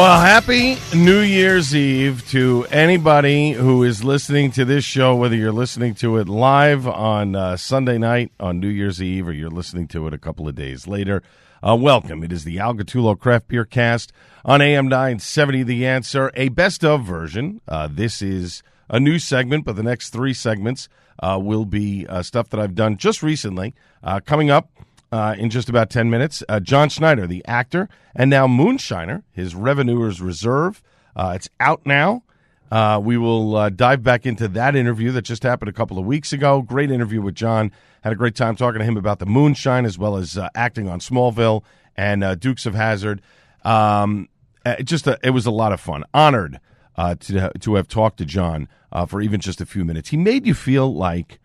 Well, happy New Year's Eve to anybody who is listening to this show, whether you're listening to it live on uh, Sunday night on New Year's Eve or you're listening to it a couple of days later. Uh, welcome. It is the Al Gattullo Craft Beer Cast on AM 970 The Answer, a best of version. Uh, this is a new segment, but the next three segments uh, will be uh, stuff that I've done just recently. Uh, coming up, uh, in just about 10 minutes. Uh, John Schneider, the actor, and now Moonshiner, his Revenuers Reserve. Uh, it's out now. Uh, we will uh, dive back into that interview that just happened a couple of weeks ago. Great interview with John. Had a great time talking to him about the moonshine as well as uh, acting on Smallville and Dukes of Hazzard. Um, it just a, it was a lot of fun. Honored to to have talked to John for even just a few minutes. He made you feel like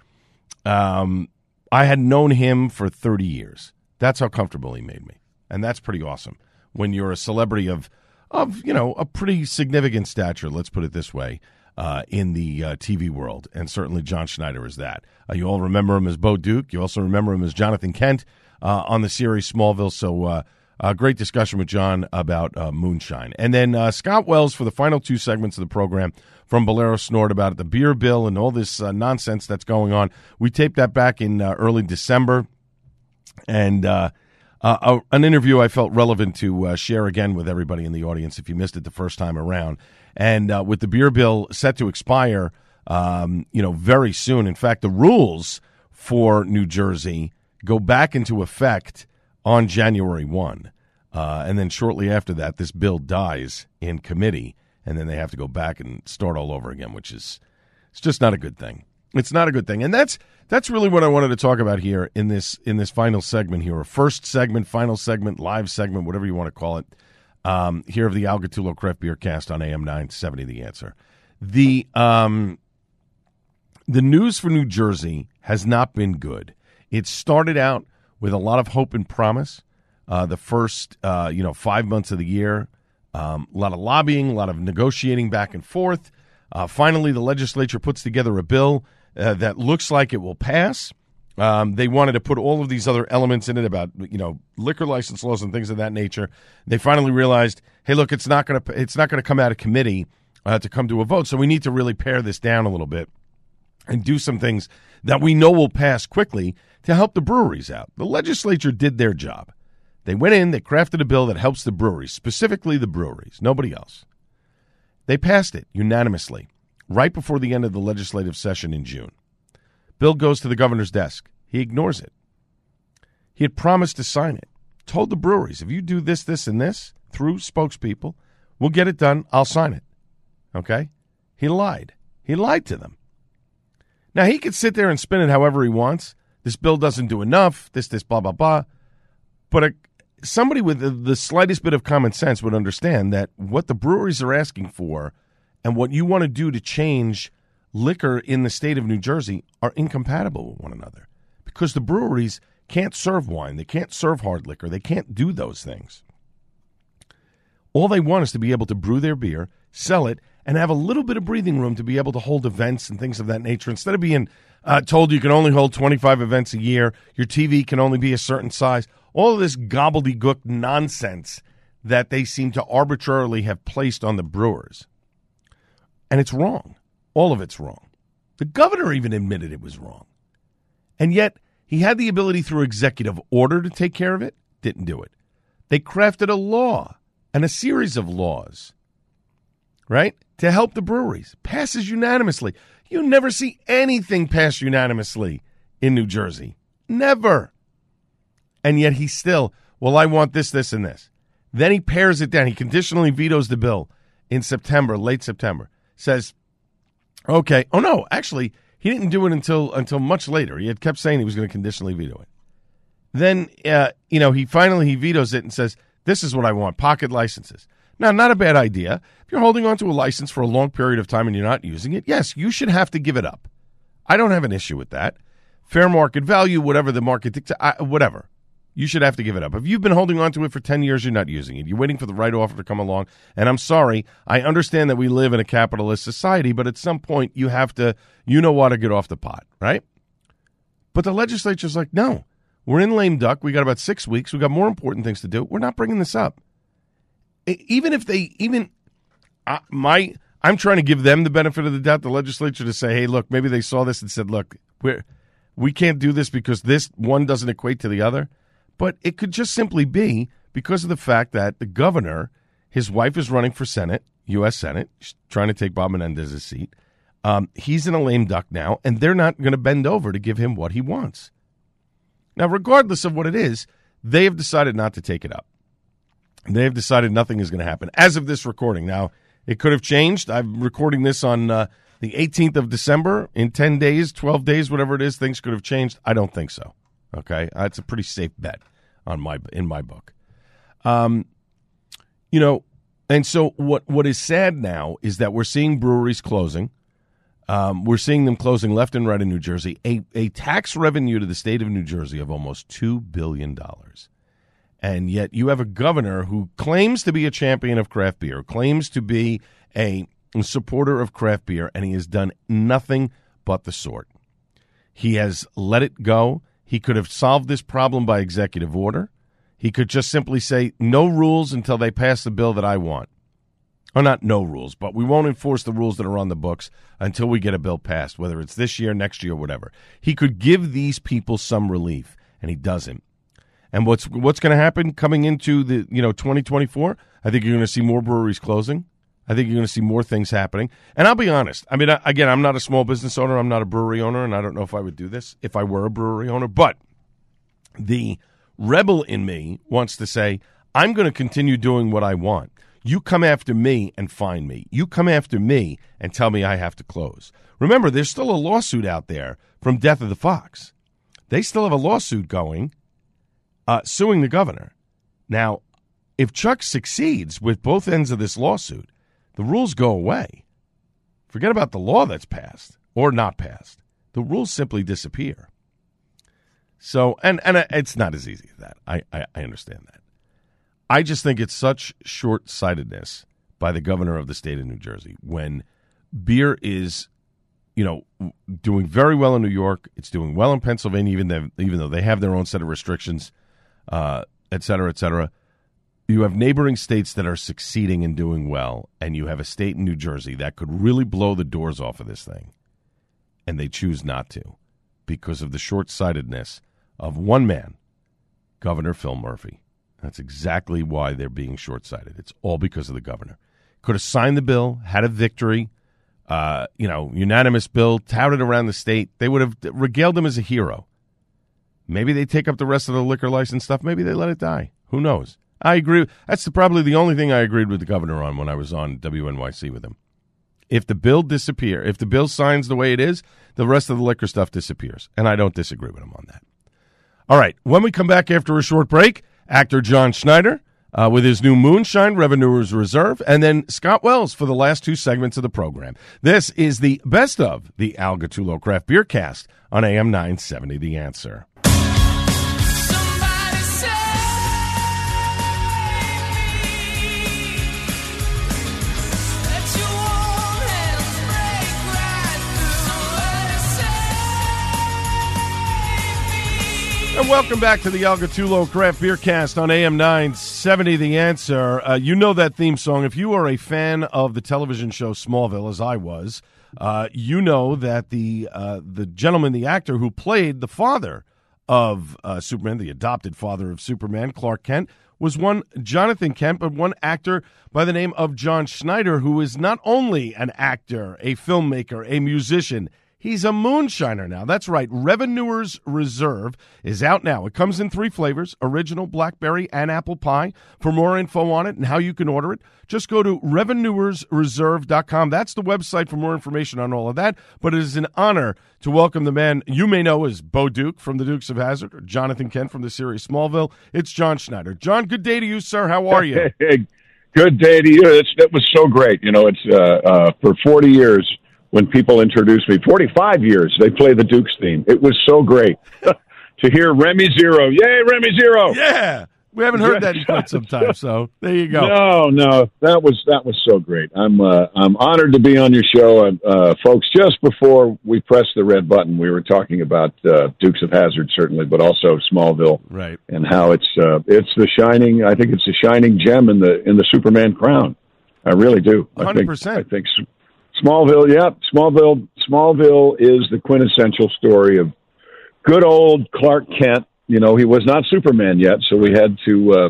um, I had known him for 30 years. That's how comfortable he made me. And that's pretty awesome when you're a celebrity of, of you know, a pretty significant stature, let's put it this way, uh, in the uh, TV world. And certainly John Schneider is that. Uh, you all remember him as Bo Duke. You also remember him as Jonathan Kent uh, on the series Smallville. So, uh, a great discussion with John about uh, Moonshine. And then Scott Wells for the final two segments of the program from Bolero Snort about the beer bill and all this uh, nonsense that's going on. We taped that back in uh, early December, and uh, uh an interview I felt relevant to uh, share again with everybody in the audience if you missed it the first time around. And uh, with the beer bill set to expire, um, you know, very soon. In fact, the rules for New Jersey go back into effect on January one. and then shortly after that, this bill dies in committee and then they have to go back and start all over again, which is it's just not a good thing. It's not a good thing, and that's that's really what I wanted to talk about here in this in this final segment here, or first segment, final segment, live segment, whatever you want to call it. Um, here of the Al Gattullo Craft Beer Cast on AM nine seventy. The answer, the um, the news for New Jersey has not been good. It started out with a lot of hope and promise. Uh, the first, uh, you know, five months of the year, um, a lot of lobbying, a lot of negotiating back and forth. Uh, finally, the legislature puts together a bill uh, that looks like it will pass. Um, they wanted to put all of these other elements in it about you know liquor license laws and things of that nature. They finally realized, hey, look, it's not to it's not to come out of committee uh, to come to a vote. So we need to really pare this down a little bit and do some things that we know will pass quickly to help the breweries out. The legislature did their job. They went in, they crafted a bill that helps the breweries, specifically the breweries, nobody else. They passed it unanimously right before the end of the legislative session in June. Bill goes to the governor's desk. He ignores it. He had promised to sign it, told the breweries, if you do this, this, and this through spokespeople, we'll get it done. I'll sign it. Okay? He lied. He lied to them. Now, he could sit there and spin it however he wants. This bill doesn't do enough, this, this, blah, blah, blah. But a, somebody with the, the slightest bit of common sense would understand that what the breweries are asking for and what you want to do to change liquor in the state of New Jersey are incompatible with one another because the breweries can't serve wine, they can't serve hard liquor, they can't do those things. All they want is to be able to brew their beer, sell it, and have a little bit of breathing room to be able to hold events and things of that nature instead of being uh, told you can only hold 25 events a year, your TV can only be a certain size. All this gobbledygook nonsense that they seem to arbitrarily have placed on the Brewers. And it's wrong. All of it's wrong. The governor even admitted it was wrong. And yet, he had the ability through executive order to take care of it, didn't do it. They crafted a law and a series of laws, right, to help the breweries. Passes unanimously. You never see anything pass unanimously in New Jersey. Never. And yet he still, well, I want this, this, and this. Then he pares it down. He conditionally vetoes the bill in September, late September. Says, okay, oh no, actually, he didn't do it until until much later. He had kept saying he was going to conditionally veto it. Then, uh, you know, he finally he vetoes it and says, "This is what I want: pocket licenses." Now, not a bad idea. If you're holding on to a license for a long period of time and you're not using it, yes, you should have to give it up. I don't have an issue with that. Fair market value, whatever the market dictates, whatever. You should have to give it up. If you've been holding on to it for 10 years, you're not using it. You're waiting for the right offer to come along. And I'm sorry, I understand that we live in a capitalist society, but at some point you have to, you know what, to get off the pot, right? But the legislature's like, no, we're in lame duck. We got about six weeks. We got more important things to do. We're not bringing this up even if they even uh, my I'm trying to give them the benefit of the doubt, the legislature, to say, hey, look, maybe they saw this and said, look, we're we can't do this because this one doesn't equate to the other. But it could just simply be because of the fact that the governor, his wife is running for Senate, U.S. Senate, trying to take Bob Menendez's seat. Um, he's in a lame duck now, and they're not going to bend over to give him what he wants. Now, regardless of what it is, they have decided not to take it up. They have decided nothing is going to happen as of this recording. Now, it could have changed. I'm recording this on uh, the 18th of December. In 10 days, 12 days, whatever it is, things could have changed. I don't think so. Okay, that's a pretty safe bet on my in my book. Um, you know, and so what what is sad now is that we're seeing breweries closing. Um, we're seeing them closing left and right in New Jersey. A a tax revenue to the state of New Jersey of almost two billion dollars. And yet you have a governor who claims to be a champion of craft beer, claims to be a supporter of craft beer, and he has done nothing but the sort. He has let it go. He could have solved this problem by executive order. He could just simply say, no rules until they pass the bill that I want. Or not no rules, but we won't enforce the rules that are on the books until we get a bill passed, whether it's this year, next year, or whatever. He could give these people some relief, and he doesn't. And what's what's going to happen coming into the you know 2024? I think you're going to see more breweries closing. I think you're going to see more things happening. And I'll be honest. I mean, again, I'm not a small business owner. I'm not a brewery owner, and I don't know if I would do this if I were a brewery owner. But the rebel in me wants to say, I'm going to continue doing what I want. You come after me and find me. You come after me and tell me I have to close. Remember, there's still a lawsuit out there from Death of the Fox. They still have a lawsuit going uh, suing the governor. Now, if Chuck succeeds with both ends of this lawsuit, the rules go away. Forget about the law that's passed or not passed. The rules simply disappear. So, and and it's not as easy as that. I, I, I understand that. I just think it's such short sightedness by the governor of the state of New Jersey when beer is, you know, doing very well in New York. It's doing well in Pennsylvania, even though, even though they have their own set of restrictions uh, et cetera, et cetera. You have neighboring states that are succeeding and doing well, and you have a state in New Jersey that could really blow the doors off of this thing, and they choose not to because of the short sightedness of one man, Governor Phil Murphy. That's exactly why they're being short sighted. It's all because of the governor. Could have signed the bill, had a victory, uh, you know, unanimous bill, touted around the state. They would have regaled him as a hero. Maybe they take up the rest of the liquor license stuff. Maybe they let it die. Who knows? I agree. That's the, probably the only thing I agreed with the governor on when I was on WNYC with him. If the bill disappear, if the bill signs the way it is, the rest of the liquor stuff disappears, and I don't disagree with him on that. All right, when we come back after a short break, actor John Schneider uh, with his new Moonshine Revenuers Reserve, and then Scott Wells for the last two segments of the program. This is the best of the Al Gattullo Craft Beer Cast on AM 970 The Answer. And welcome back to the Al Gattullo Craft Beer Cast on AM 970 The Answer. Uh, you know that theme song. If you are a fan of the television show Smallville, as I was, uh, you know that the uh, the gentleman, the actor who played the father of uh, Superman, the adopted father of Superman, Clark Kent, was one Jonathan Kent, but one actor by the name of John Schneider, who is not only an actor, a filmmaker, a musician He's a moonshiner now. That's right. Revenuers Reserve is out now. It comes in three flavors original, blackberry, and apple pie. For more info on it and how you can order it, just go to revenuersreserve.com. That's the website for more information on all of that. But it is an honor to welcome the man you may know as Bo Duke from the Dukes of Hazzard or Jonathan Kent from the series Smallville. It's John Schneider. John, good day to you, sir. How are you? Good day to you. It's, that was so great. You know, it's uh, uh, for 40 years when people introduced me. 45 years they play the Dukes theme. It was so great to hear Remy Zero. Yay, Remy Zero! Yeah. We haven't heard that in quite some time, so there you go. No, no, that was that was so great. I'm uh, I'm honored to be on your show, uh, folks. Just before we press the red button, we were talking about uh, Dukes of Hazzard, certainly, but also Smallville, right? And how it's uh, it's the shining. I think it's the shining gem in the in the Superman crown. I really do. Hundred percent. I think Smallville, yep. Smallville, Smallville is the quintessential story of good old Clark Kent. You know, he was not Superman yet, so we had to uh,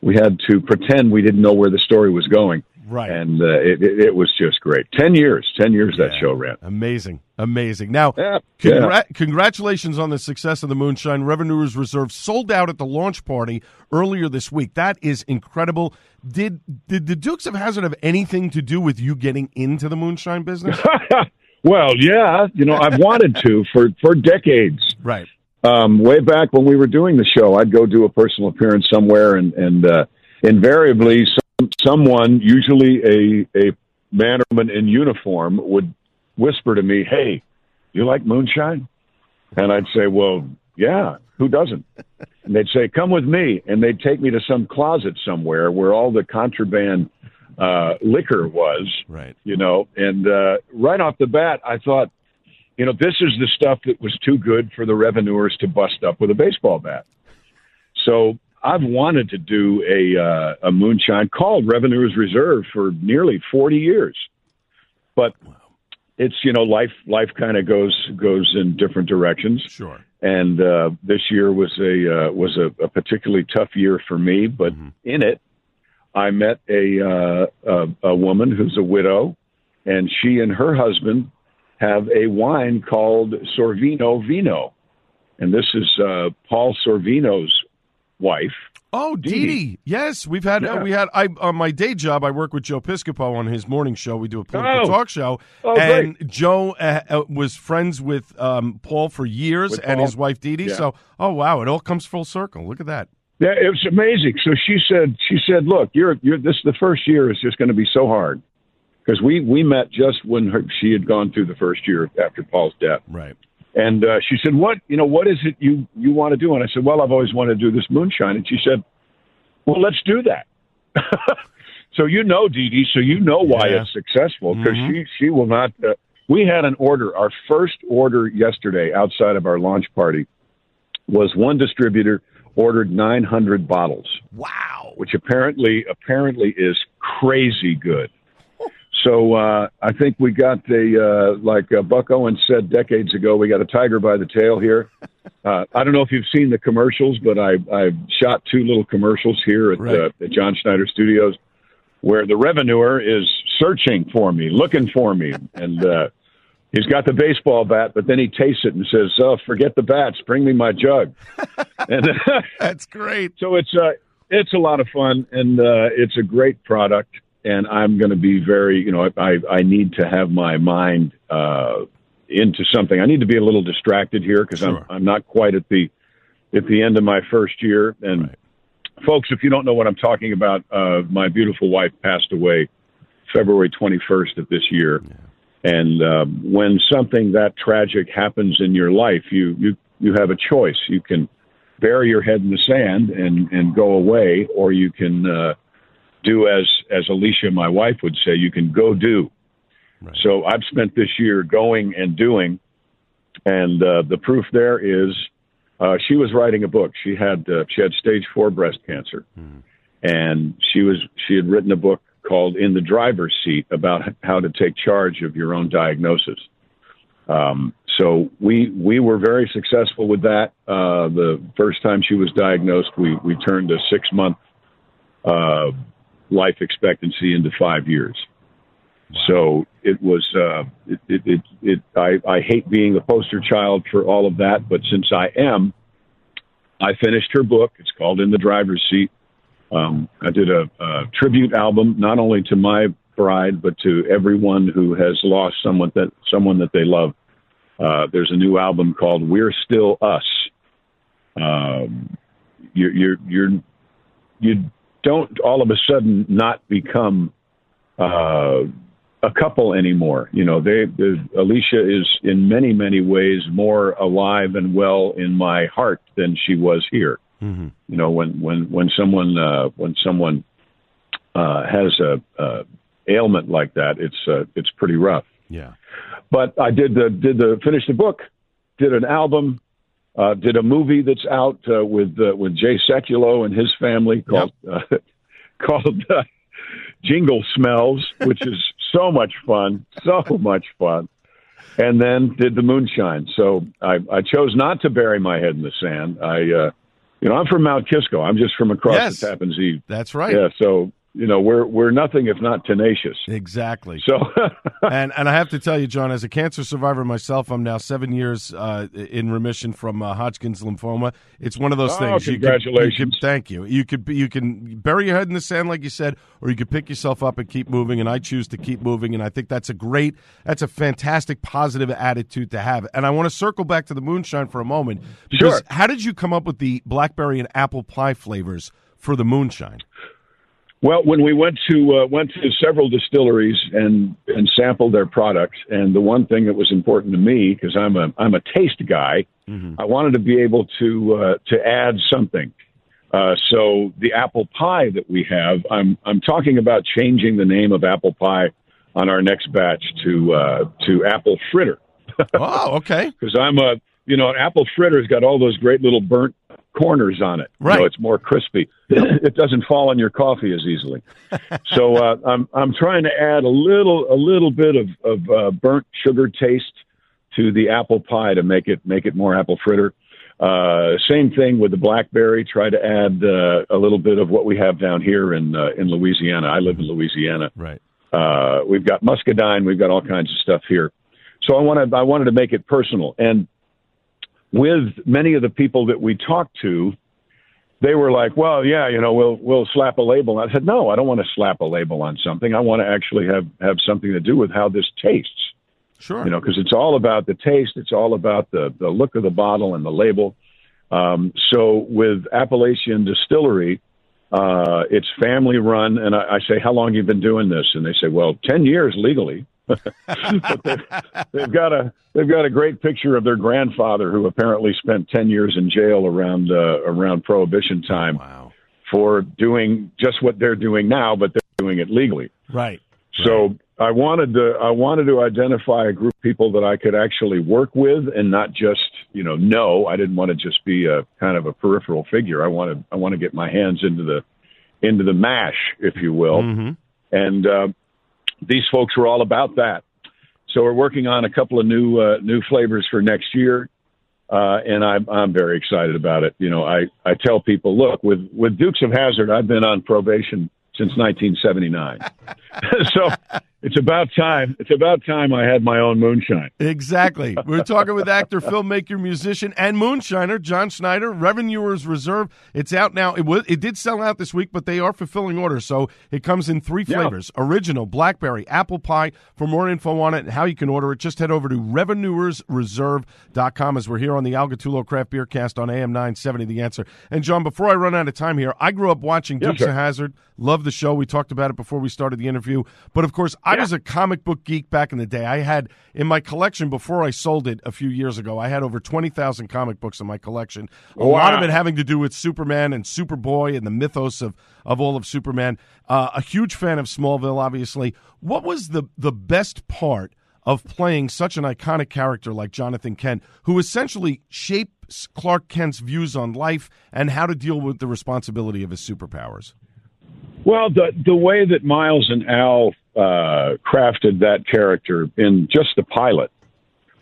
we had to pretend we didn't know where the story was going. Right. And uh, it, it, it, was just great. Ten years, ten years yeah. that show ran. Amazing, amazing. Now, yeah. Yeah. congratulations on the success of the Moonshine. Revenuers Reserve sold out at the launch party earlier this week. That is incredible. Did did the Dukes of Hazzard have anything to do with you getting into the moonshine business? well, yeah. You know, I've wanted to for for decades. Right. Um, way back when we were doing the show, I'd go do a personal appearance somewhere, and and uh, invariably, some, someone, usually a a man or woman in uniform, would whisper to me, "Hey, you like moonshine?" And I'd say, "Well, yeah, who doesn't?" And they'd say, "Come with me," and they'd take me to some closet somewhere where all the contraband uh, liquor was. Right. You know, and uh, right off the bat, I thought, you know, this is the stuff that was too good for the revenuers to bust up with a baseball bat. So I've wanted to do a uh, a moonshine called Revenuers Reserve for nearly forty years, but it's you know life life kind of goes goes in different directions. Sure. And uh, this year was a uh, was a, a, particularly tough year for me, but mm-hmm. in it, I met a, uh, a a woman who's a widow, and she and her husband have a wine called Sorvino Vino, and this is uh, Paul Sorvino's wife. Oh, Dee Dee. Yes, we've had yeah. uh, we had I on my day job. I work with Joe Piscopo on his morning show. We do a political oh. talk show, oh, and great. Joe uh, uh, was friends with um, Paul for years, with and Paul. his wife Dee Dee. Yeah. So, oh wow, it all comes full circle. Look at that. Yeah, it was amazing. So she said, she said, look, you're you're this the first year is just going to be so hard because we we met just when her, she had gone through the first year after Paul's death, right. And uh, she said, "What you know? What is it you you want to do?" And I said, "Well, I've always wanted to do this moonshine." And she said, "Well, let's do that." so you know, Dee Dee, so you know why Yeah. it's successful because Mhm. she she will not. Uh, we had an order. Our first order yesterday, outside of our launch party, was one distributor ordered 900 bottles, Wow. which apparently apparently is crazy good. So uh, I think we got a uh, like uh, Buck Owens said decades ago. We got a tiger by the tail here. Uh, I don't know if you've seen the commercials, but I I shot two little commercials here at Right. uh, the John Schneider Studios, where the revenuer is searching for me, looking for me, and uh, he's got the baseball bat, but then he tastes it and says, "Oh, forget the bats, bring me my jug." and That's great. so it's uh, it's a lot of fun, and uh, it's a great product. And I'm going to be very, you know, I I need to have my mind uh, into something. I need to be a little distracted here because Sure. I'm I'm not quite at the at the end of my first year. And Right. folks, if you don't know what I'm talking about, uh, my beautiful wife passed away February 21st of this year. And um, when something that tragic happens in your life, you you you have a choice. You can bury your head in the sand and and go away, or you can uh, do as as Alicia, my wife, would say. You can go do. Right. So I've spent this year going and doing, and uh, the proof there is uh, she was writing a book. She had uh, she had stage four breast cancer, Mm. and she was she had written a book called "In the Driver's Seat" about how to take charge of your own diagnosis. Um, so we we were very successful with that. Uh, the first time she was diagnosed, we we turned a six month uh, life expectancy into five years. So it was uh, it, it, it, it I, I hate being the poster child for all of that, but since I am, I finished her book. It's called In the Driver's Seat. Um, I did a, a tribute album not only to my bride but to everyone who has lost someone that someone that they love. Uh, there's a new album called We're Still Us. Um, you're, you're, you're, you don't all of a sudden not become uh, a couple anymore. You know, they, they, Alicia is in many, many ways more alive and well in my heart than she was here. Mm-hmm. You know, when when when someone uh, when someone uh, has a, a ailment like that, it's uh, it's pretty rough. Yeah. But I did the did the finish the book, did an album, uh, did a movie that's out uh, with uh, with Jay Sekulow and his family called uh, called uh, Jingle Smells, which is so much fun, so much fun. And then did the moonshine. So I, I chose not to bury my head in the sand. I, uh, you know, I'm from Mount Kisco. I'm just from across Yes. the Tappan Zee. That's right. Yeah. So you know, we're we're nothing if not tenacious. Exactly. So and and I have to tell you, John, as a cancer survivor myself, I'm now seven years uh, in remission from uh, Hodgkin's lymphoma. It's one of those Oh, things. You could- congratulations. you could- thank you. You could be- you can bury your head in the sand, like you said, or you could pick yourself up and keep moving. And I choose to keep moving, and I think that's a great, that's a fantastic, positive attitude to have. And I want to circle back to the moonshine for a moment because Sure. how did you come up with the blackberry and apple pie flavors for the moonshine? Well, when we went to uh, went to several distilleries and and sampled their products, and the one thing that was important to me because I'm a I'm a taste guy, I wanted to be able to uh, to add something. Uh, so the apple pie that we have, I'm I'm talking about changing the name of apple pie on our next batch to uh, to apple fritter oh, okay. because I'm a you know an apple fritter's got all those great little burnt corners on it. Right. know, it's more crispy. it doesn't fall on your coffee as easily. so uh, I'm I'm trying to add a little a little bit of of uh, burnt sugar taste to the apple pie to make it make it more apple fritter. Uh, same thing with the blackberry. Try to add uh, a little bit of what we have down here in uh, in Louisiana. I live in Louisiana. Right. Uh, we've got muscadine. We've got all kinds of stuff here. So I wanted I wanted to make it personal. And with many of the people that we talked to, they were like, "Well, yeah, you know, we'll we'll slap a label." I said, "No, I don't want to slap a label on something. I want to actually have have something to do with how this tastes." Sure. you know, because it's all about the taste. It's all about the the look of the bottle and the label. Um, so with Appalachian Distillery, uh, it's family run, and I, I say, "How long you been doing this?" And they say, "Well, ten years legally." But they've, they've got a they've got a great picture of their grandfather who apparently spent ten years in jail around uh, around Prohibition time wow. for doing just what they're doing now, but they're doing it legally. Right. So I wanted to I wanted to identify a group of people that I could actually work with and not just you know know. I didn't want to just be a kind of a peripheral figure. I wanted I want to get my hands into the into the mash, if you will. hmm And uh, these folks were all about that. So we're working on a couple of new uh, new flavors for next year. Uh, and I'm I'm very excited about it. You know, I, I tell people, look, with with Dukes of Hazzard, I've been on probation since 1979. so it's about time. It's about time I had my own moonshine. Exactly. We're talking with actor, filmmaker, musician, and moonshiner John Schneider. Revenuers Reserve. It's out now. It was. It did sell out this week, but they are fulfilling orders. So it comes in three Yeah. flavors: original, blackberry, apple pie. For more info on it and how you can order it, just head over to revenuersreserve.com as we're here on the Al Gattullo Craft Beer Cast on AM 970. The answer. And John, before I run out of time here, I grew up watching Dukes sir. of Hazzard. Love the show. We talked about it before we started the interview. But of course, I Yeah. was a comic book geek back in the day. I had in my collection before I sold it a few years ago. I had over twenty thousand comic books in my collection. A lot of it having to do with Superman and Superboy and the mythos of of all of Superman. Uh, a huge fan of Smallville, obviously. What was the the best part? of playing such an iconic character like Jonathan Kent, who essentially shapes Clark Kent's views on life and how to deal with the responsibility of his superpowers? Well, the the way that Miles and Al uh, crafted that character in just the pilot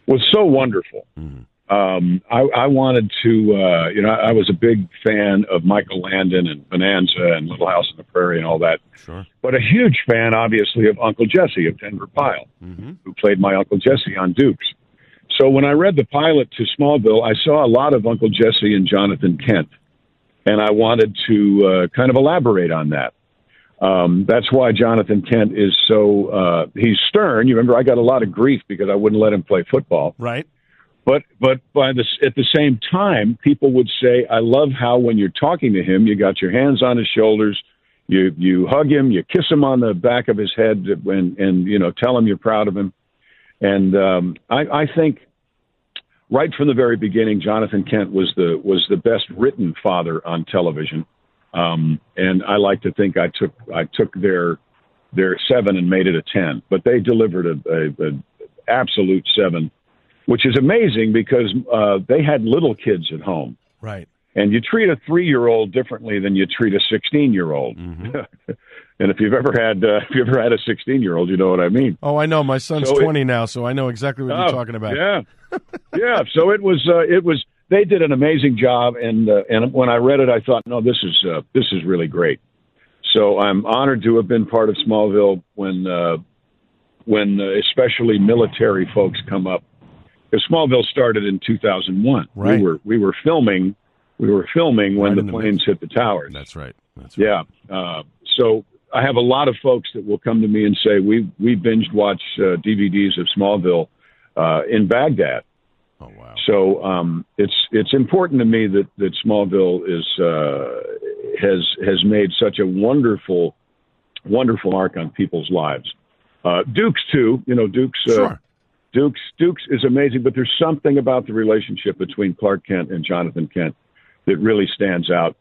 was so wonderful. Mm-hmm. Um, I, I wanted to, uh, you know, I was a big fan of Michael Landon and Bonanza and Little House on the Prairie and all that. Sure. But a huge fan, obviously, of Uncle Jesse of Denver Pyle, mm-hmm. who played my Uncle Jesse on Dukes. So when I read the pilot to Smallville, I saw a lot of Uncle Jesse and Jonathan Kent, and I wanted to uh, kind of elaborate on that. Um, that's why Jonathan Kent is so uh, he's stern. You remember I got a lot of grief because I wouldn't let him play football. Right. But but by the at the same time, people would say, "I love how when you're talking to him, you got your hands on his shoulders, you you hug him, you kiss him on the back of his head, when and you know tell him you're proud of him." And um, I, I think right from the very beginning, Jonathan Kent was the was the best written father on television, um, and I like to think I took I took their their seven and made it a ten, but they delivered a, a, a absolute seven which is amazing because uh, they had little kids at home. Right. And you treat a three year old differently than you treat a 16 year old. Mm-hmm. and if you've ever had uh, if you've ever had a 16 year old, you know what I mean. Oh, I know. My son's so 20 it, now, so I know exactly what you're oh, talking about. Yeah. yeah. So it was uh, it was they did an amazing job, and uh, and when I read it, I thought, no, this is uh, this is really great. So I'm honored to have been part of Smallville when uh, when uh, especially military folks come up because Smallville started in 2001. Right. We were we were filming we were filming when right the planes hit the towers. That's right. That's right. Yeah. Uh, so I have a lot of folks that will come to me and say we we binged watch uh, DVDs of Smallville uh, in Baghdad. Oh wow! So um, it's it's important to me that that Smallville is uh, has has made such a wonderful wonderful mark on people's lives. Uh, Dukes too, you know Dukes. Uh, sure. Dukes Dukes is amazing, but there's something about the relationship between Clark Kent and Jonathan Kent that really stands out.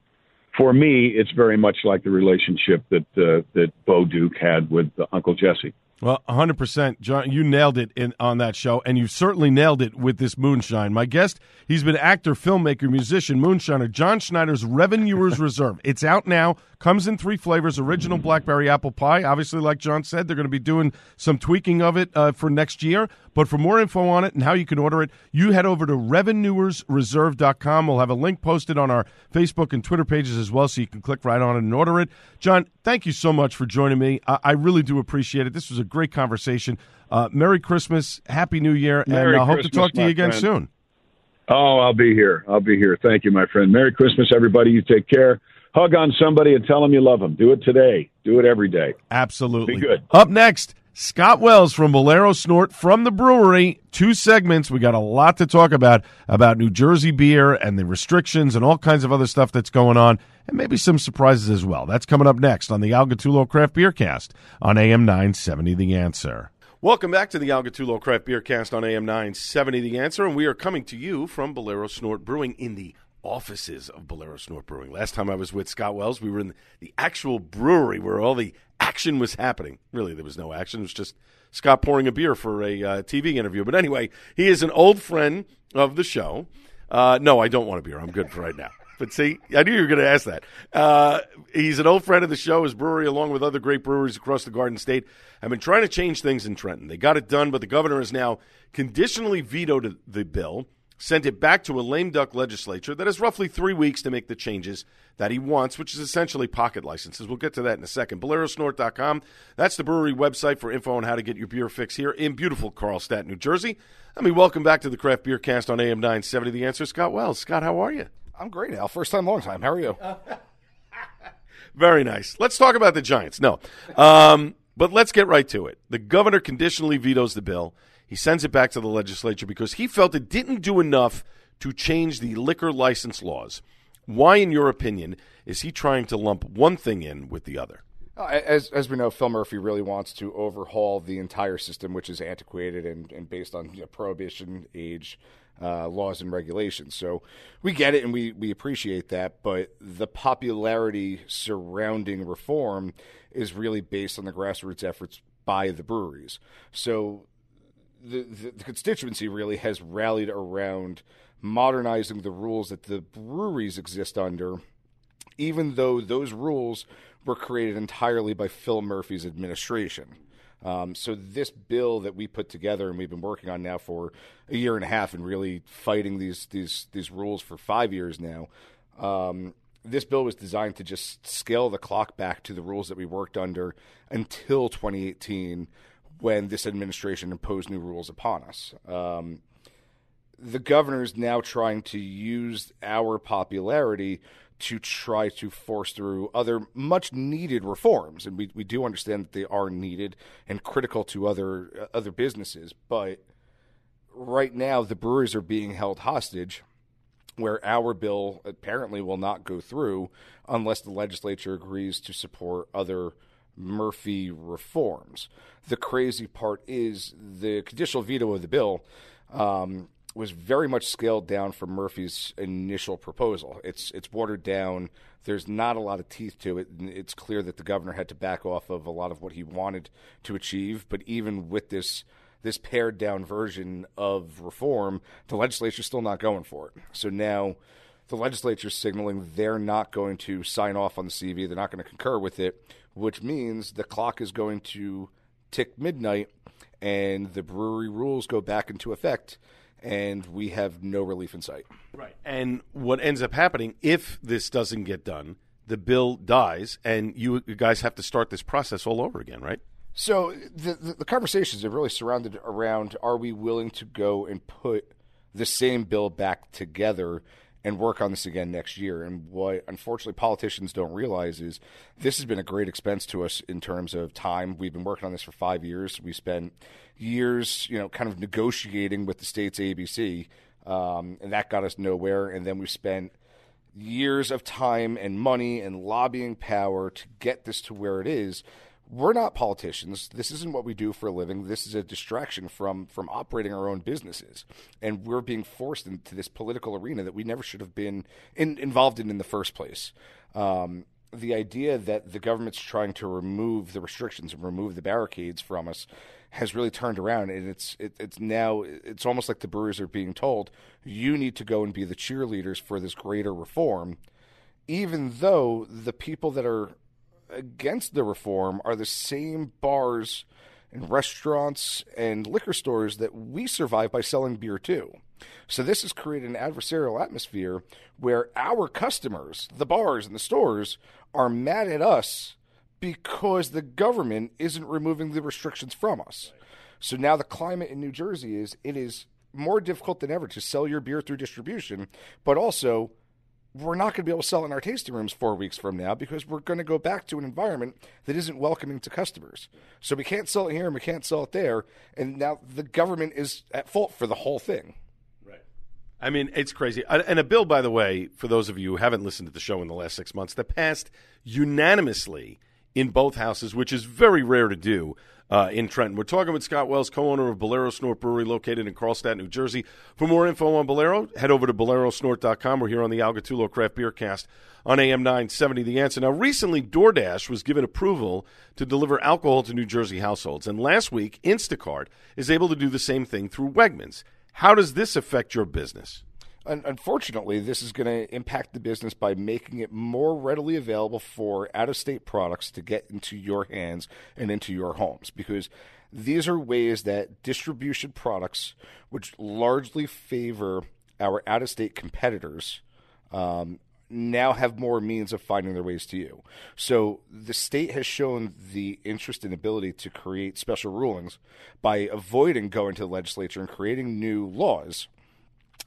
For me, it's very much like the relationship that uh, that Bo Duke had with uh, Uncle Jesse. Well, 100%. John, you nailed it in, on that show, and you certainly nailed it with this Moonshine. My guest, he's been actor, filmmaker, musician, moonshiner, John Schneider's Revenuers Reserve. It's out now, comes in three flavors original blackberry apple pie. Obviously, like John said, they're going to be doing some tweaking of it uh, for next year. But for more info on it and how you can order it, you head over to revenuersreserve.com. We'll have a link posted on our Facebook and Twitter pages as well, so you can click right on it and order it. John, thank you so much for joining me. I, I really do appreciate it. This was a great conversation. Uh, Merry Christmas, Happy New Year, Merry and I hope to talk to you again friend. soon. Oh, I'll be here. I'll be here. Thank you, my friend. Merry Christmas, everybody. You take care. Hug on somebody and tell them you love them. Do it today. Do it every day. Absolutely. Be good. Up next, Scott Wells from Bolero Snort from the brewery. Two segments. We got a lot to talk about about New Jersey beer and the restrictions and all kinds of other stuff that's going on, and maybe some surprises as well. That's coming up next on the Al Gattullo Craft Beer Cast on AM 970 The Answer. Welcome back to the Al Gattullo Craft Beer Cast on AM 970 The Answer, and we are coming to you from Bolero Snort Brewing in the offices of Bolero Snort Brewing. Last time I was with Scott Wells, we were in the actual brewery where all the action was happening. Really, there was no action. It was just Scott pouring a beer for a uh, TV interview. But anyway, he is an old friend of the show. Uh, no, I don't want a beer. I'm good for right now. But see, I knew you were going to ask that. Uh, he's an old friend of the show. His brewery, along with other great breweries across the Garden State, have been trying to change things in Trenton. They got it done, but the governor has now conditionally vetoed the bill sent it back to a lame duck legislature that has roughly three weeks to make the changes that he wants, which is essentially pocket licenses. We'll get to that in a second. BoleroSnort.com. That's the brewery website for info on how to get your beer fix here in beautiful Carlstadt, New Jersey. Let me welcome back to the Craft Beer Cast on AM 970 The Answer, Scott Wells. Scott, how are you? I'm great, Al. First time, long time. How are you? Very nice. Let's talk about the Giants. No. Um, but let's get right to it. The governor conditionally vetoes the bill. He sends it back to the legislature because he felt it didn't do enough to change the liquor license laws. Why, in your opinion, is he trying to lump one thing in with the other? Uh, as, as we know, Phil Murphy really wants to overhaul the entire system, which is antiquated and, and based on you know, prohibition age uh, laws and regulations. So we get it and we, we appreciate that, but the popularity surrounding reform is really based on the grassroots efforts by the breweries. So the, the, the constituency really has rallied around modernizing the rules that the breweries exist under, even though those rules were created entirely by Phil Murphy's administration. Um, so this bill that we put together and we've been working on now for a year and a half and really fighting these these these rules for five years now. Um, this bill was designed to just scale the clock back to the rules that we worked under until 2018 when this administration imposed new rules upon us. Um, the governor is now trying to use our popularity to try to force through other much needed reforms, and we we do understand that they are needed and critical to other uh, other businesses. But right now, the brewers are being held hostage, where our bill apparently will not go through unless the legislature agrees to support other Murphy reforms. The crazy part is the conditional veto of the bill. Um, was very much scaled down from Murphy's initial proposal. It's it's watered down. There's not a lot of teeth to it. It's clear that the governor had to back off of a lot of what he wanted to achieve. But even with this this pared down version of reform, the legislature's still not going for it. So now the legislature's signaling they're not going to sign off on the CV. They're not going to concur with it, which means the clock is going to tick midnight and the brewery rules go back into effect and we have no relief in sight. Right. And what ends up happening if this doesn't get done, the bill dies, and you guys have to start this process all over again, right? So the, the, the conversations have really surrounded around: Are we willing to go and put the same bill back together and work on this again next year. And what unfortunately politicians don't realize is this has been a great expense to us in terms of time. We've been working on this for five years. We spent years, you know, kind of negotiating with the state's ABC, um, and that got us nowhere. And then we spent years of time and money and lobbying power to get this to where it is we're not politicians. This isn't what we do for a living. This is a distraction from from operating our own businesses, and we're being forced into this political arena that we never should have been in, involved in in the first place. Um, the idea that the government's trying to remove the restrictions and remove the barricades from us has really turned around, and it's it, it's now it's almost like the brewers are being told you need to go and be the cheerleaders for this greater reform, even though the people that are against the reform are the same bars and restaurants and liquor stores that we survive by selling beer to. So this has created an adversarial atmosphere where our customers, the bars and the stores, are mad at us because the government isn't removing the restrictions from us. So now the climate in New Jersey is it is more difficult than ever to sell your beer through distribution, but also we're not going to be able to sell in our tasting rooms four weeks from now because we're going to go back to an environment that isn't welcoming to customers. So we can't sell it here and we can't sell it there. And now the government is at fault for the whole thing. Right. I mean, it's crazy. And a bill, by the way, for those of you who haven't listened to the show in the last six months, that passed unanimously in both houses, which is very rare to do uh, in Trenton. We're talking with Scott Wells, co-owner of Bolero Snort Brewery, located in Carlstadt, New Jersey. For more info on Bolero, head over to bolerosnort.com. We're here on the Al Gattullo Craft Beer Cast on AM 970 The Answer. Now, recently, DoorDash was given approval to deliver alcohol to New Jersey households. And last week, Instacart is able to do the same thing through Wegmans. How does this affect your business? Unfortunately, this is going to impact the business by making it more readily available for out of state products to get into your hands and into your homes because these are ways that distribution products, which largely favor our out of state competitors, um, now have more means of finding their ways to you. So the state has shown the interest and ability to create special rulings by avoiding going to the legislature and creating new laws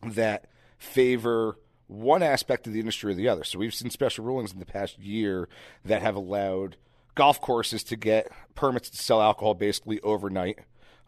that favor one aspect of the industry or the other. So we've seen special rulings in the past year that have allowed golf courses to get permits to sell alcohol basically overnight.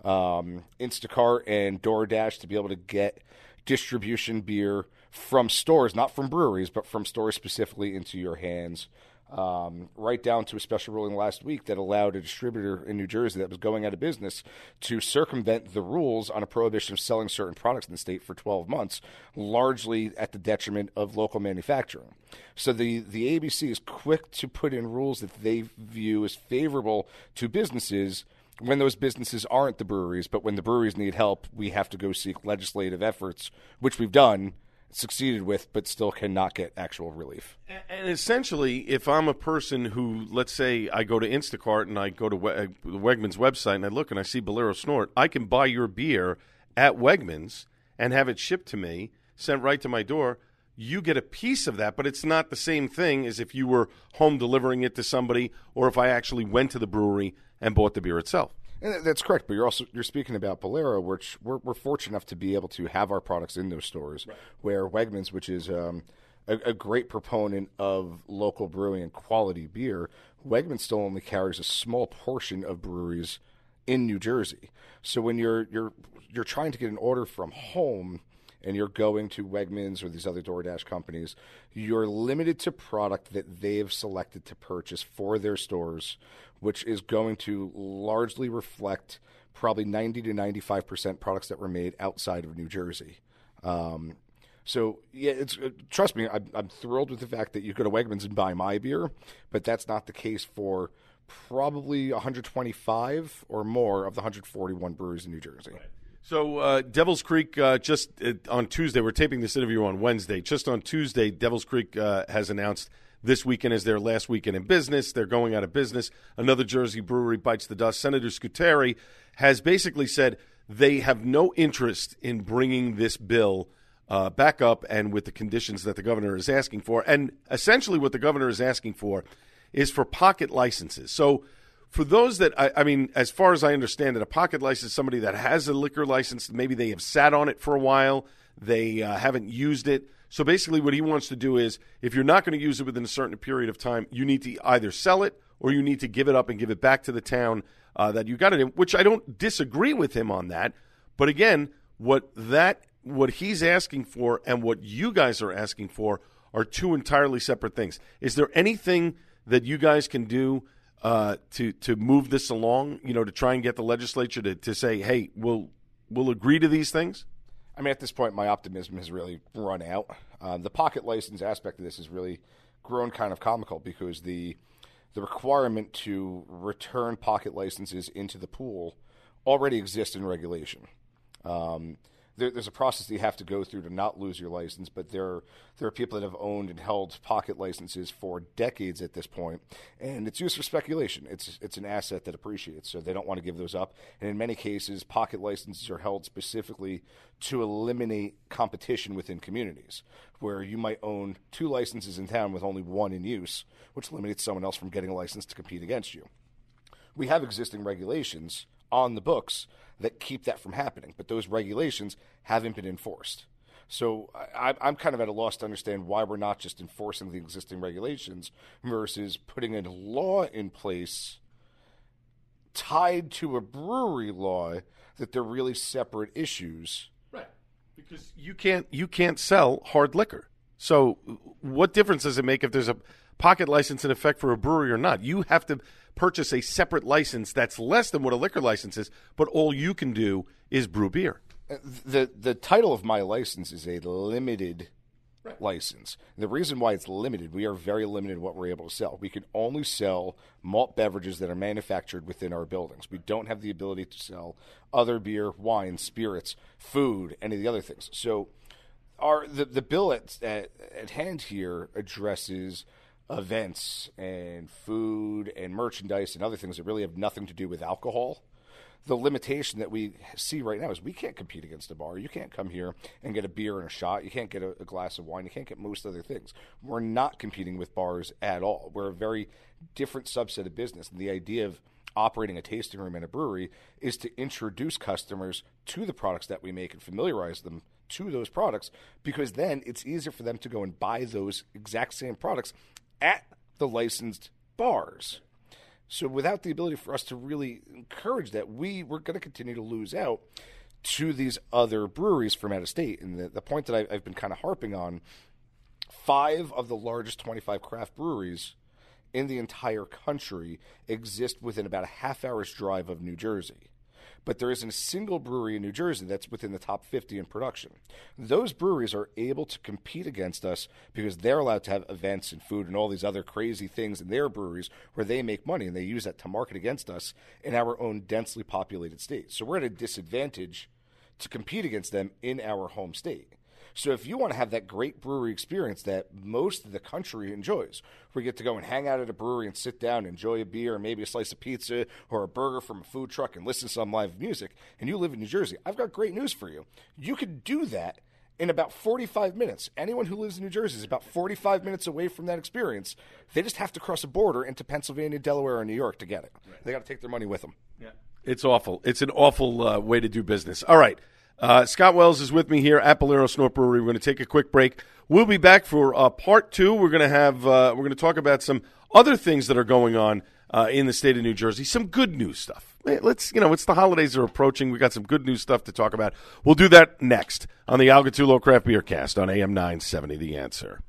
Um, Instacart and DoorDash to be able to get distribution beer from stores, not from breweries, but from stores specifically into your hands um, right down to a special ruling last week that allowed a distributor in New Jersey that was going out of business to circumvent the rules on a prohibition of selling certain products in the state for 12 months, largely at the detriment of local manufacturing. So the, the ABC is quick to put in rules that they view as favorable to businesses when those businesses aren't the breweries, but when the breweries need help, we have to go seek legislative efforts, which we've done, succeeded with, but still cannot get actual relief. And essentially, if I'm a person who, let's say, I go to Instacart and I go to the Wegmans website and I look and I see Bolero Snort, I can buy your beer at Wegmans and have it shipped to me, sent right to my door. You get a piece of that, but it's not the same thing as if you were home delivering it to somebody or if I actually went to the brewery and bought the beer itself. And that's correct, but you're also you're speaking about Bolero, which we're, we're fortunate enough to be able to have our products in those stores. Right. Where Wegmans, which is um, a, a, great proponent of local brewing and quality beer, Wegmans still only carries a small portion of breweries in New Jersey. So when you're you're you're trying to get an order from home and you're going to Wegmans or these other DoorDash companies, you're limited to product that they've selected to purchase for their stores, which is going to largely reflect probably 90 to 95% products that were made outside of New Jersey. Um, so yeah, it's uh, trust me, I'm, I'm, thrilled with the fact that you go to Wegmans and buy my beer, but that's not the case for probably 125 or more of the 141 breweries in New Jersey. Right. So, uh, Devil's Creek, uh, just uh, on Tuesday, we're taping this interview on Wednesday. Just on Tuesday, Devil's Creek uh, has announced this weekend is their last weekend in business. They're going out of business. Another Jersey brewery bites the dust. Senator Scutari has basically said they have no interest in bringing this bill uh, back up and with the conditions that the governor is asking for. And essentially, what the governor is asking for is for pocket licenses. So, for those that I, I, mean, as far as I understand it, a pocket license somebody that has a liquor license, maybe they have sat on it for a while, they uh, haven't used it. So basically, what he wants to do is, if you're not going to use it within a certain period of time, you need to either sell it or you need to give it up and give it back to the town uh, that you got it in. Which I don't disagree with him on that, but again, what that what he's asking for and what you guys are asking for are two entirely separate things. Is there anything that you guys can do? Uh, to to move this along? You know, to try and get the legislature to, to say, "Hey, we'll we'll agree to these things." I mean, at this point, my optimism has really run out. Uh, the pocket license aspect of this has really grown kind of comical because the the requirement to return pocket licenses into the pool already exists in regulation. Um, there, there's a process that you have to go through to not lose your license, but there there are people that have owned and held pocket licenses for decades at this point, and it's used for speculation. It's it's an asset that appreciates, so they don't want to give those up. And in many cases, pocket licenses are held specifically to eliminate competition within communities, where you might own two licenses in town with only one in use, which eliminates someone else from getting a license to compete against you. We have existing regulations on the books that keep that from happening. But those regulations haven't been enforced. So I, am kind of at a loss to understand why we're not just enforcing the existing regulations versus putting a law in place tied to a brewery law that they're really separate issues. Right. Because you can't you can't sell hard liquor. So what difference does it make if there's a pocket license in effect for a brewery or not? You have to purchase a separate license that's less than what a liquor license is, but all you can do is brew beer. Uh, the the title of my license is a limited right. license. The reason why it's limited, we are very limited what we're able to sell. We can only sell malt beverages that are manufactured within our buildings. We don't have the ability to sell other beer, wine, spirits, food, any of the other things. So our the, the bill at, at, at hand here addresses events and food and merchandise and other things that really have nothing to do with alcohol. The limitation that we see right now is we can't compete against a bar. You can't come here and get a beer and a shot. You can't get a, a glass of wine. You can't get most other things. We're not competing with bars at all. We're a very different subset of business. And the idea of operating a tasting room and a brewery is to introduce customers to the products that we make and familiarize them to those products because then it's easier for them to go and buy those exact same products at the licensed bars. So without the ability for us to really encourage that, we we're going to continue to lose out to these other breweries from out of state. And the, the point that I, I've been kind of harping on, five of the largest 25 craft breweries in the entire country exist within about a half hour's drive of New Jersey. But there isn't a single brewery in New Jersey that's within the top 50 in production. Those breweries are able to compete against us because they're allowed to have events and food and all these other crazy things in their breweries where they make money and they use that to market against us in our own densely populated state. So we're at a disadvantage to compete against them in our home state. So if you want to have that great brewery experience that most of the country enjoys, we get to go and hang out at a brewery and sit down, enjoy a beer, maybe a slice of pizza or a burger from a food truck, and listen to some live music, and you live in New Jersey, I've got great news for you. You could do that in about 45 minutes. Anyone who lives in New Jersey is about 45 minutes away from that experience. They just have to cross a border into Pennsylvania, Delaware, or New York to get it. Right. They got to take their money with them. Yeah. It's awful. It's an awful uh, way to do business. All right. Uh, Scott Wells is with me here at Bolero Snort Brewery. We're going to take a quick break. We'll be back for uh, part two. We're going to have uh, we're going to talk about some other things that are going on uh, in the state of New Jersey. Some good news stuff. Let's you know, it's the holidays are approaching. We got some good news stuff to talk about. We'll do that next on the Al Gattullo Craft Beer Cast on AM 970. The Answer.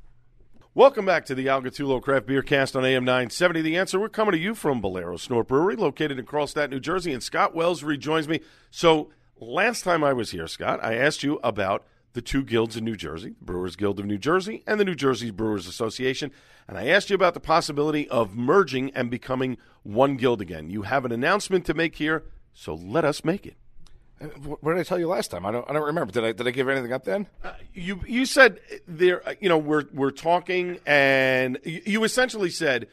Welcome back to the Al Gattullo Craft Beer Cast on AM 970. The Answer. We're coming to you from Bolero Snort Brewery, located in Carlstadt, New Jersey, and Scott Wells rejoins me. So Last time I was here, Scott, I asked you about the two guilds in New Jersey, the Brewers Guild of New Jersey and the New Jersey Brewers Association. And I asked you about the possibility of merging and becoming one guild again. You have an announcement to make here, so let us make it. Uh, what did I tell you last time? I don't. I don't remember. Did I? Did I give anything up then? Uh, you You said there. Uh, you know, we're we're talking, and you essentially said,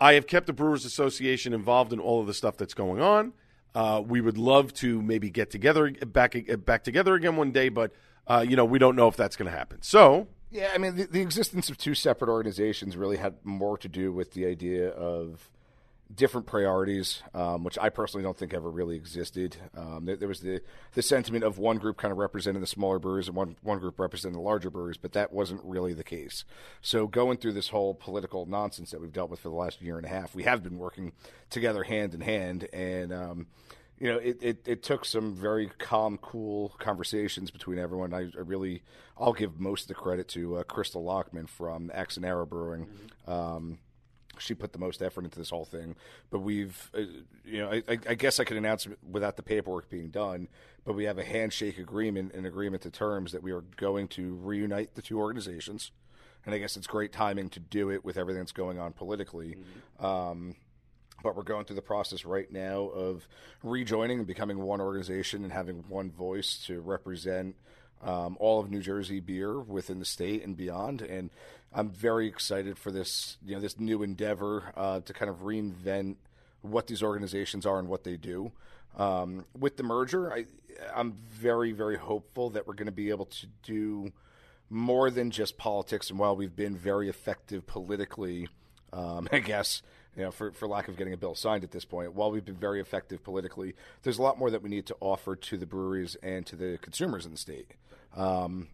"I have kept the Brewers Association involved in all of the stuff that's going on." Uh, we would love to maybe get together back back together again one day, but uh, you know we don't know if that's going to happen. So yeah, I mean the, the, existence of two separate organizations really had more to do with the idea of different priorities, um, which I personally don't think ever really existed. Um, there, there, was the the sentiment of one group kind of representing the smaller breweries and one one group representing the larger breweries, but that wasn't really the case. So going through this whole political nonsense that we've dealt with for the last year and a half, we have been working together hand in hand, and um, you know, it, it, it, took some very calm, cool conversations between everyone. I, I really, I'll give most of the credit to uh, Crystal Lockman from Axe and Arrow Brewing. Mm-hmm. She put the most effort into this whole thing. But we've, uh, you know, I, I, guess I could announce without the paperwork being done, but we have a handshake agreement, an agreement to terms that we are going to reunite the two organizations. And I guess it's great timing to do it with everything that's going on politically. Mm-hmm. Um, but we're going through the process right now of rejoining and becoming one organization and having one voice to represent um, all of New Jersey beer within the state and beyond. And I'm very excited for this, you know, this new endeavor uh, to kind of reinvent what these organizations are and what they do. Um, with the merger, I, I'm very, very hopeful that we're going to be able to do more than just politics. And while we've been very effective politically, um, I guess you know, for, for lack of getting a bill signed at this point, while we've been very effective politically, there's a lot more that we need to offer to the breweries and to the consumers in the state. Um,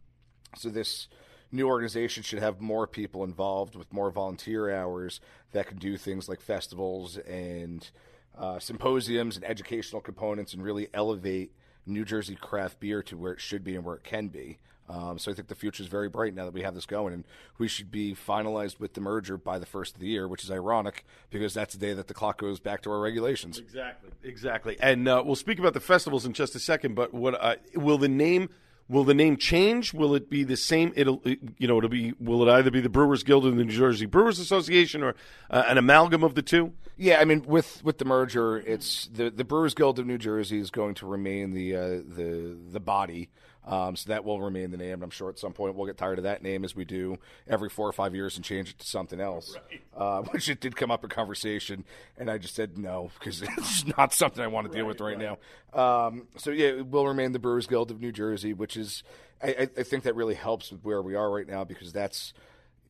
so this new organization should have more people involved with more volunteer hours that can do things like festivals and uh, symposiums and educational components and really elevate New Jersey craft beer to where it should be and where it can be. Um, so I think the future is very bright now that we have this going, and we should be finalized with the merger by the first of the year, which is ironic because that's the day that the clock goes back to our regulations. Exactly, exactly. And uh, we'll speak about the festivals in just a second. But what uh, will the name? Will the name change? Will it be the same? It'll, you know, it'll be. Will it either be the Brewers Guild and the New Jersey Brewers Association, or uh, an amalgam of the two? Yeah, I mean, with with the merger, it's the the Brewers Guild of New Jersey is going to remain the uh, the the body um, so that will remain the name. And I'm sure at some point we'll get tired of that name as we do every four or five years and change it to something else, right. uh, which it did come up in conversation. And I just said no because it's not something I want to deal right, with right, right. now. Um, so yeah, it will remain the Brewers Guild of New Jersey, which is, I, I think that really helps with where we are right now because that's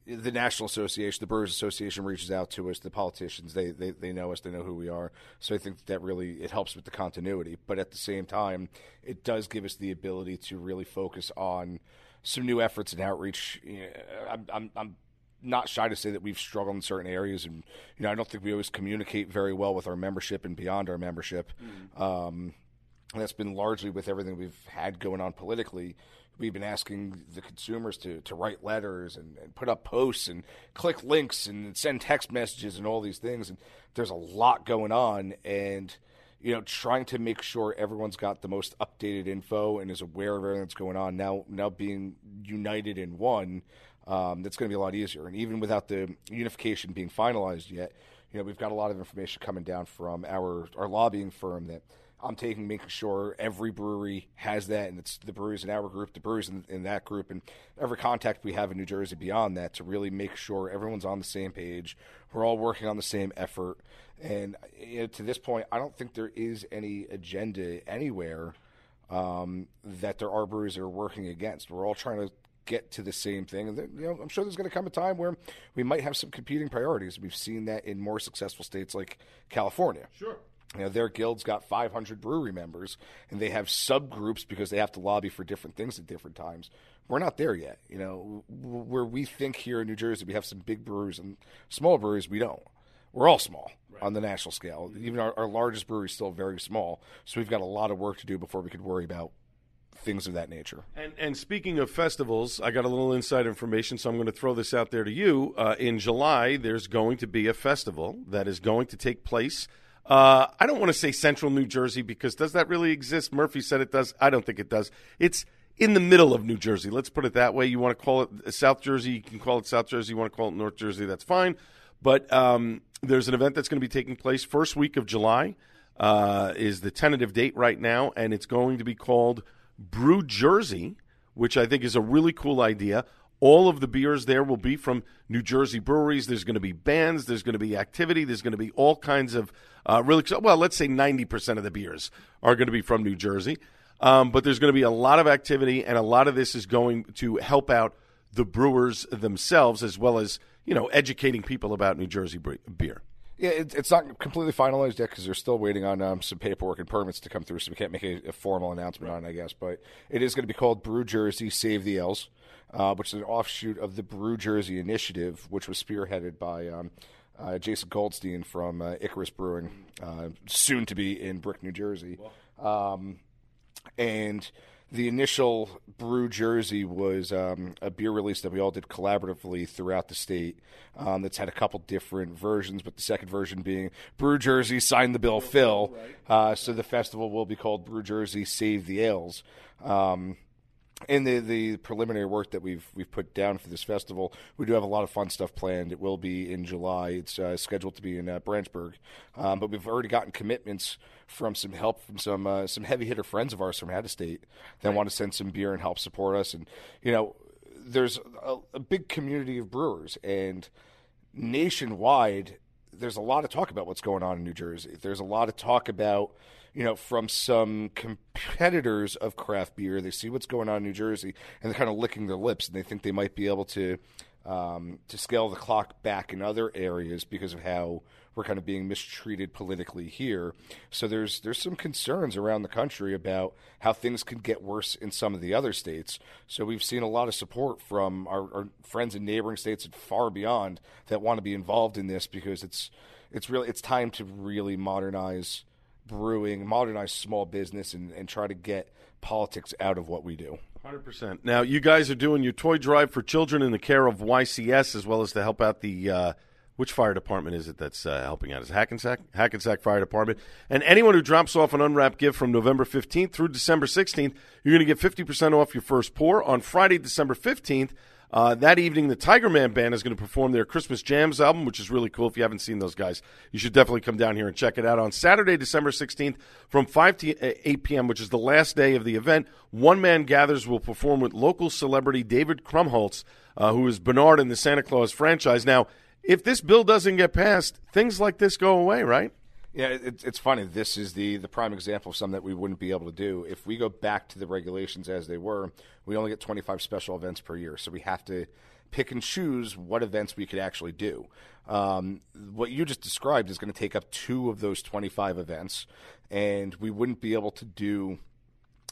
the National Association, the Brewers Association reaches out to us. The politicians, they, they, they know us, they know who we are. So I think that really it helps with the continuity. But at the same time, it does give us the ability to really focus on some new efforts and outreach. I'm, I'm, I'm not shy to say that we've struggled in certain areas, and you know I don't think we always communicate very well with our membership and beyond our membership. Mm. Um, that's been largely with everything we've had going on politically we've been asking the consumers to, to write letters and, and, put up posts and click links and send text messages and all these things. And there's a lot going on. And you know, trying to make sure everyone's got the most updated info and is aware of everything that's going on. Now, now being united in one, um, that's going to be a lot easier. And even without the unification being finalized yet, you know, we've got a lot of information coming down from our our lobbying firm that I'm taking, making sure every brewery has that, and it's the breweries in our group, the breweries in, in, that group, and every contact we have in New Jersey beyond that to really make sure everyone's on the same page. We're all working on the same effort. And you know, to this point, I don't think there is any agenda anywhere um, that there are breweries that are working against. We're all trying to get to the same thing. And you know, I'm sure there's going to come a time where we might have some competing priorities. We've seen that in more successful states like California. Sure. You know, their guild's got 500 brewery members, and they have subgroups because they have to lobby for different things at different times. We're not there yet. You know, where we think here in New Jersey we have some big breweries and small breweries, we don't. We're all small right. on the national scale. Even our, our largest brewery is still very small, so we've got a lot of work to do before we could worry about things of that nature. And, and speaking of festivals, I got a little inside information, so I'm going to throw this out there to you. Uh, in July, there's going to be a festival that is going to take place uh, I don't want to say central New Jersey because does that really exist? Murphy said it does. I don't think it does. It's in the middle of New Jersey. Let's put it that way. You want to call it South Jersey, you can call it South Jersey. You want to call it North Jersey, that's fine. But um, there's an event that's going to be taking place first week of July. Uh, is the tentative date right now, and it's going to be called Brew Jersey, which I think is a really cool idea. All of the beers there will be from New Jersey breweries. There's going to be bands. There's going to be activity. There's going to be all kinds of uh, really well. Let's say 90% of the beers are going to be from New Jersey, um, but there's going to be a lot of activity, and a lot of this is going to help out the brewers themselves as well as you know educating people about New Jersey beer. Yeah, it, it's not completely finalized yet because they're still waiting on um, some paperwork and permits to come through, so we can't make a, a formal announcement right. on it, I guess. But it is going to be called Brew Jersey Save the Ales uh, which is an offshoot of the Brew Jersey Initiative, which was spearheaded by um, uh, Jason Goldstein from uh, Icarus Brewing, uh, soon to be in Brick, New Jersey. Um, and the initial Brew Jersey was um, a beer release that we all did collaboratively throughout the state. Um, that's had a couple different versions, but the second version being Brew Jersey Sign the Bill Phil. Uh, so the festival will be called Brew Jersey Save the Ales. Um, in the, the preliminary work that we've we've put down for this festival, we do have a lot of fun stuff planned. It will be in July. It's uh, scheduled to be in uh, Branchburg, um, but we've already gotten commitments from some help from some uh, some heavy hitter friends of ours from out of state that right. want to send some beer and help support us. And you know, there's a, a big community of brewers, and nationwide, there's a lot of talk about what's going on in New Jersey. There's a lot of talk about you know, from some competitors of craft beer. They see what's going on in New Jersey, and they're kind of licking their lips, and they think they might be able to um, to scale the clock back in other areas because of how we're kind of being mistreated politically here. So there's there's some concerns around the country about how things could get worse in some of the other states. So we've seen a lot of support from our, our friends in neighboring states and far beyond that want to be involved in this because it's it's really it's time to really modernize brewing, modernize small business, and, and try to get politics out of what we do. 100%. Now, you guys are doing your toy drive for children in the care of YCS as well as to help out the. Uh, which fire department is it that's uh, helping out? Is Hackensack? Hackensack Fire Department. And anyone who drops off an unwrapped gift from November 15th through December 16th, you're going to get 50% off your first pour. On Friday, December 15th, uh, that evening, the Tiger Man Band is going to perform their Christmas Jams album, which is really cool. If you haven't seen those guys, you should definitely come down here and check it out. On Saturday, December 16th, from 5 to uh, 8 p.m., which is the last day of the event, One Man Gathers will perform with local celebrity David Krumholtz, uh, who is Bernard in the Santa Clause franchise. Now, if this bill doesn't get passed, things like this go away, right? Yeah, it, it's funny. This is the the prime example of something that we wouldn't be able to do if we go back to the regulations as they were. We only get 25 special events per year, so we have to pick and choose what events we could actually do. Um, what you just described is going to take up two of those 25 events, and we wouldn't be able to do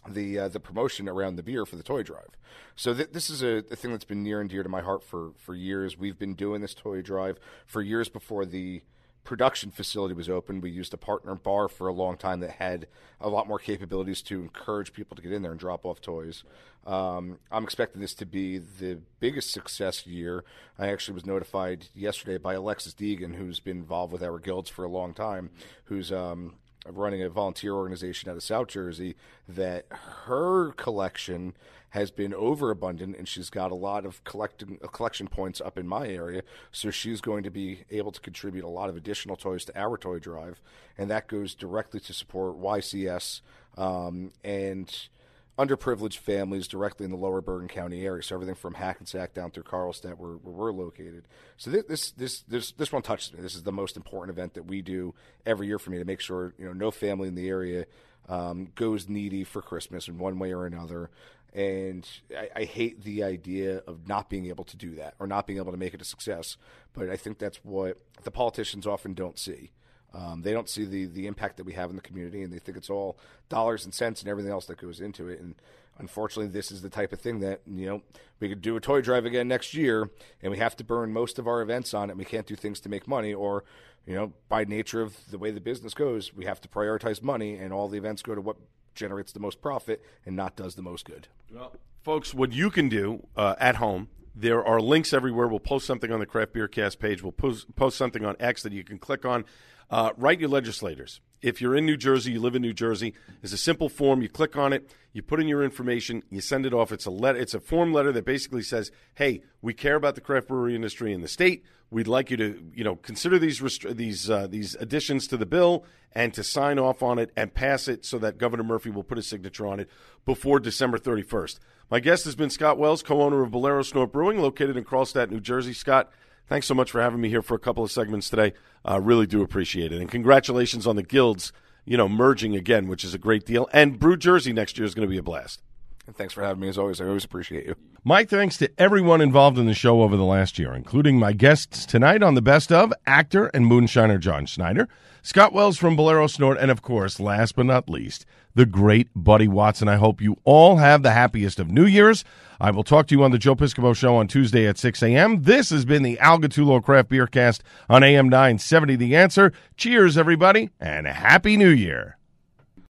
the uh, the promotion around the beer for the toy drive. So th- this is a, a, thing that's been near and dear to my heart for for years. We've been doing this toy drive for years before the production facility was open. We used a partner bar for a long time that had a lot more capabilities to encourage people to get in there and drop off toys. Um, I'm expecting this to be the biggest success year. I actually was notified yesterday by Alexis Deegan, who's been involved with our guilds for a long time, who's um, running a volunteer organization out of South Jersey that her collection has been overabundant and she's got a lot of collecting uh, collection points up in my area so she's going to be able to contribute a lot of additional toys to our toy drive and that goes directly to support YCS um, and underprivileged families directly in the lower Bergen County area. So everything from Hackensack down through Carlstadt, where, where we're located. So this, this this this this one touches me. This is the most important event that we do every year for me to make sure you know no family in the area um, goes needy for Christmas in one way or another. And I, I, hate the idea of not being able to do that or not being able to make it a success. But I think that's what the politicians often don't see. Um, they don't see the the impact that we have in the community, and they think it's all dollars and cents and everything else that goes into it. And unfortunately, this is the type of thing that you know we could do a toy drive again next year, and we have to burn most of our events on it. And we can't do things to make money, or you know, by nature of the way the business goes, we have to prioritize money, and all the events go to what generates the most profit and not does the most good. Well, folks, what you can do uh, at home there are links everywhere. We'll post something on the Craft Beer Cast page. We'll post, post something on X that you can click on. Uh, write your legislators. If you're in New Jersey, you live in New Jersey. It's a simple form. You click on it, you put in your information, you send it off. It's a letter. It's a form letter that basically says, "Hey, we care about the craft brewery industry in the state. We'd like you to, you know, consider these rest- these uh, these additions to the bill and to sign off on it and pass it so that Governor Murphy will put a signature on it before December 31st." My guest has been Scott Wells, co-owner of Bolero Snort Brewing, located in Carlstadt, New Jersey. Scott, thanks so much for having me here for a couple of segments today. I uh, really do appreciate it. And congratulations on the guilds, you know, merging again, which is a great deal. And Brew Jersey next year is going to be a blast. And thanks for having me as always. I always appreciate you. My thanks to everyone involved in the show over the last year, including my guests tonight on the best of actor and moonshiner John Schneider, Scott Wells from Bolero Snort, and of course, last but not least, the great Buddy Watson. I hope you all have the happiest of New Year's. I will talk to you on the Joe Piscopo Show on Tuesday at 6 a.m. This has been the Al Gattullo Craft Beer Cast on AM 970 The Answer. Cheers, everybody, and Happy New Year.